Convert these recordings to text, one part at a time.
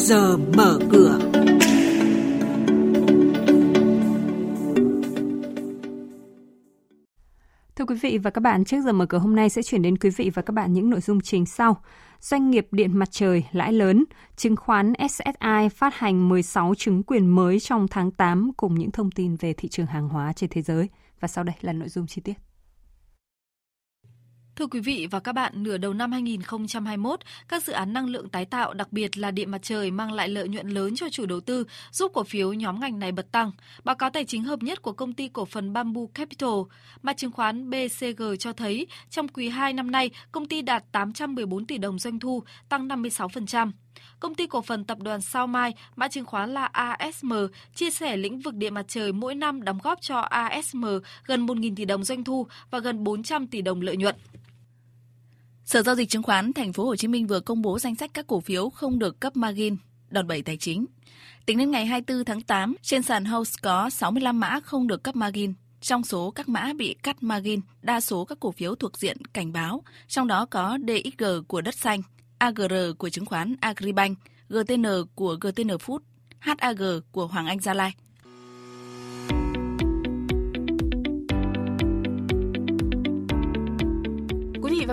giờ mở cửa. Thưa quý vị và các bạn, trước giờ mở cửa hôm nay sẽ chuyển đến quý vị và các bạn những nội dung chính sau. Doanh nghiệp điện mặt trời lãi lớn, chứng khoán SSI phát hành 16 chứng quyền mới trong tháng 8 cùng những thông tin về thị trường hàng hóa trên thế giới. Và sau đây là nội dung chi tiết. Thưa quý vị và các bạn, nửa đầu năm 2021, các dự án năng lượng tái tạo, đặc biệt là điện mặt trời mang lại lợi nhuận lớn cho chủ đầu tư, giúp cổ phiếu nhóm ngành này bật tăng. Báo cáo tài chính hợp nhất của công ty cổ phần Bamboo Capital, mặt chứng khoán BCG cho thấy, trong quý 2 năm nay, công ty đạt 814 tỷ đồng doanh thu, tăng 56%. Công ty cổ phần tập đoàn Sao Mai, mã chứng khoán là ASM, chia sẻ lĩnh vực điện mặt trời mỗi năm đóng góp cho ASM gần 1.000 tỷ đồng doanh thu và gần 400 tỷ đồng lợi nhuận. Sở giao dịch chứng khoán Thành phố Hồ Chí Minh vừa công bố danh sách các cổ phiếu không được cấp margin, đòn bẩy tài chính. Tính đến ngày 24 tháng 8, trên sàn House có 65 mã không được cấp margin. Trong số các mã bị cắt margin, đa số các cổ phiếu thuộc diện cảnh báo, trong đó có DXG của Đất Xanh, AGR của chứng khoán Agribank, GTN của GTN Food, HAG của Hoàng Anh Gia Lai.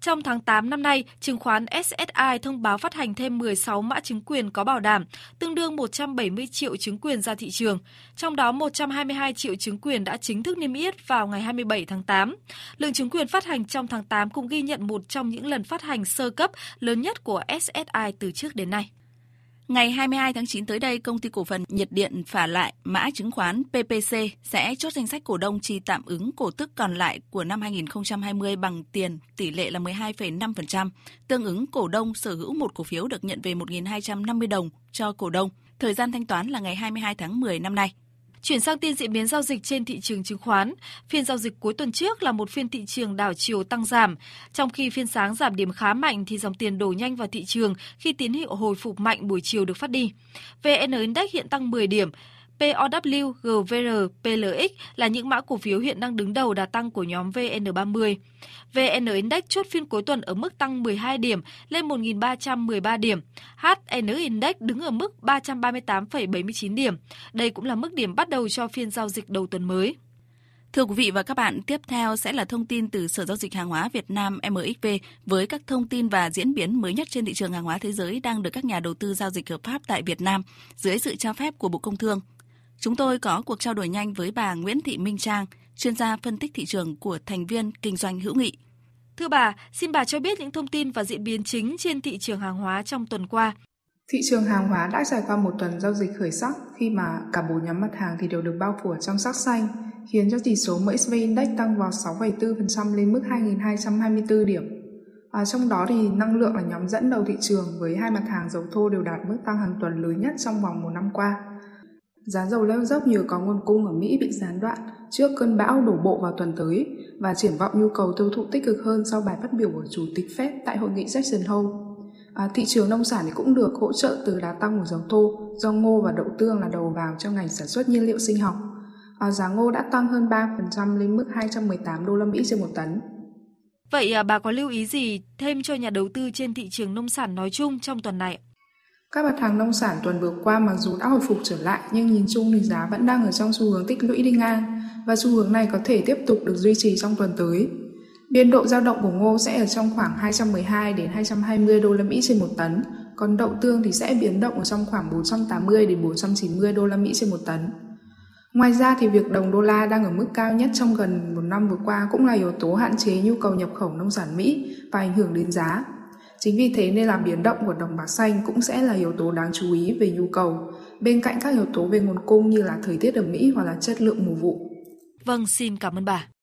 trong tháng 8 năm nay, chứng khoán SSI thông báo phát hành thêm 16 mã chứng quyền có bảo đảm, tương đương 170 triệu chứng quyền ra thị trường. Trong đó 122 triệu chứng quyền đã chính thức niêm yết vào ngày 27 tháng 8. Lượng chứng quyền phát hành trong tháng 8 cũng ghi nhận một trong những lần phát hành sơ cấp lớn nhất của SSI từ trước đến nay. Ngày 22 tháng 9 tới đây, công ty cổ phần Nhiệt điện phả lại mã chứng khoán PPC sẽ chốt danh sách cổ đông chi tạm ứng cổ tức còn lại của năm 2020 bằng tiền, tỷ lệ là 12,5%, tương ứng cổ đông sở hữu một cổ phiếu được nhận về 1.250 đồng cho cổ đông. Thời gian thanh toán là ngày 22 tháng 10 năm nay. Chuyển sang tin diễn biến giao dịch trên thị trường chứng khoán, phiên giao dịch cuối tuần trước là một phiên thị trường đảo chiều tăng giảm, trong khi phiên sáng giảm điểm khá mạnh thì dòng tiền đổ nhanh vào thị trường khi tín hiệu hồi phục mạnh buổi chiều được phát đi. VN Index hiện tăng 10 điểm, POW, GVR, PLX là những mã cổ phiếu hiện đang đứng đầu đà tăng của nhóm VN30. VN Index chốt phiên cuối tuần ở mức tăng 12 điểm lên 1.313 điểm. HN Index đứng ở mức 338,79 điểm. Đây cũng là mức điểm bắt đầu cho phiên giao dịch đầu tuần mới. Thưa quý vị và các bạn, tiếp theo sẽ là thông tin từ Sở Giao dịch Hàng hóa Việt Nam MXV với các thông tin và diễn biến mới nhất trên thị trường hàng hóa thế giới đang được các nhà đầu tư giao dịch hợp pháp tại Việt Nam dưới sự cho phép của Bộ Công Thương. Chúng tôi có cuộc trao đổi nhanh với bà Nguyễn Thị Minh Trang, chuyên gia phân tích thị trường của thành viên kinh doanh hữu nghị. Thưa bà, xin bà cho biết những thông tin và diễn biến chính trên thị trường hàng hóa trong tuần qua. Thị trường hàng hóa đã trải qua một tuần giao dịch khởi sắc khi mà cả bốn nhóm mặt hàng thì đều được bao phủ trong sắc xanh, khiến cho chỉ số MXV Index tăng vào 6,4% lên mức 2.224 điểm. À, trong đó thì năng lượng là nhóm dẫn đầu thị trường với hai mặt hàng dầu thô đều đạt mức tăng hàng tuần lớn nhất trong vòng một năm qua. Giá dầu leo dốc nhờ có nguồn cung ở Mỹ bị gián đoạn trước cơn bão đổ bộ vào tuần tới và triển vọng nhu cầu tiêu thụ tích cực hơn sau bài phát biểu của Chủ tịch Fed tại hội nghị Jackson Hole. À, thị trường nông sản thì cũng được hỗ trợ từ đá tăng của dầu thô do ngô và đậu tương là đầu vào trong ngành sản xuất nhiên liệu sinh học. À, giá ngô đã tăng hơn 3% lên mức 218 đô la Mỹ trên một tấn. Vậy à, bà có lưu ý gì thêm cho nhà đầu tư trên thị trường nông sản nói chung trong tuần này? Các mặt hàng nông sản tuần vừa qua mặc dù đã hồi phục trở lại nhưng nhìn chung thì giá vẫn đang ở trong xu hướng tích lũy đi ngang và xu hướng này có thể tiếp tục được duy trì trong tuần tới. Biên độ dao động của ngô sẽ ở trong khoảng 212 đến 220 đô la Mỹ trên một tấn, còn đậu tương thì sẽ biến động ở trong khoảng 480 đến 490 đô la Mỹ trên một tấn. Ngoài ra thì việc đồng đô la đang ở mức cao nhất trong gần một năm vừa qua cũng là yếu tố hạn chế nhu cầu nhập khẩu nông sản Mỹ và ảnh hưởng đến giá. Chính vì thế nên là biến động của đồng bạc xanh cũng sẽ là yếu tố đáng chú ý về nhu cầu, bên cạnh các yếu tố về nguồn cung như là thời tiết ở Mỹ hoặc là chất lượng mùa vụ. Vâng, xin cảm ơn bà.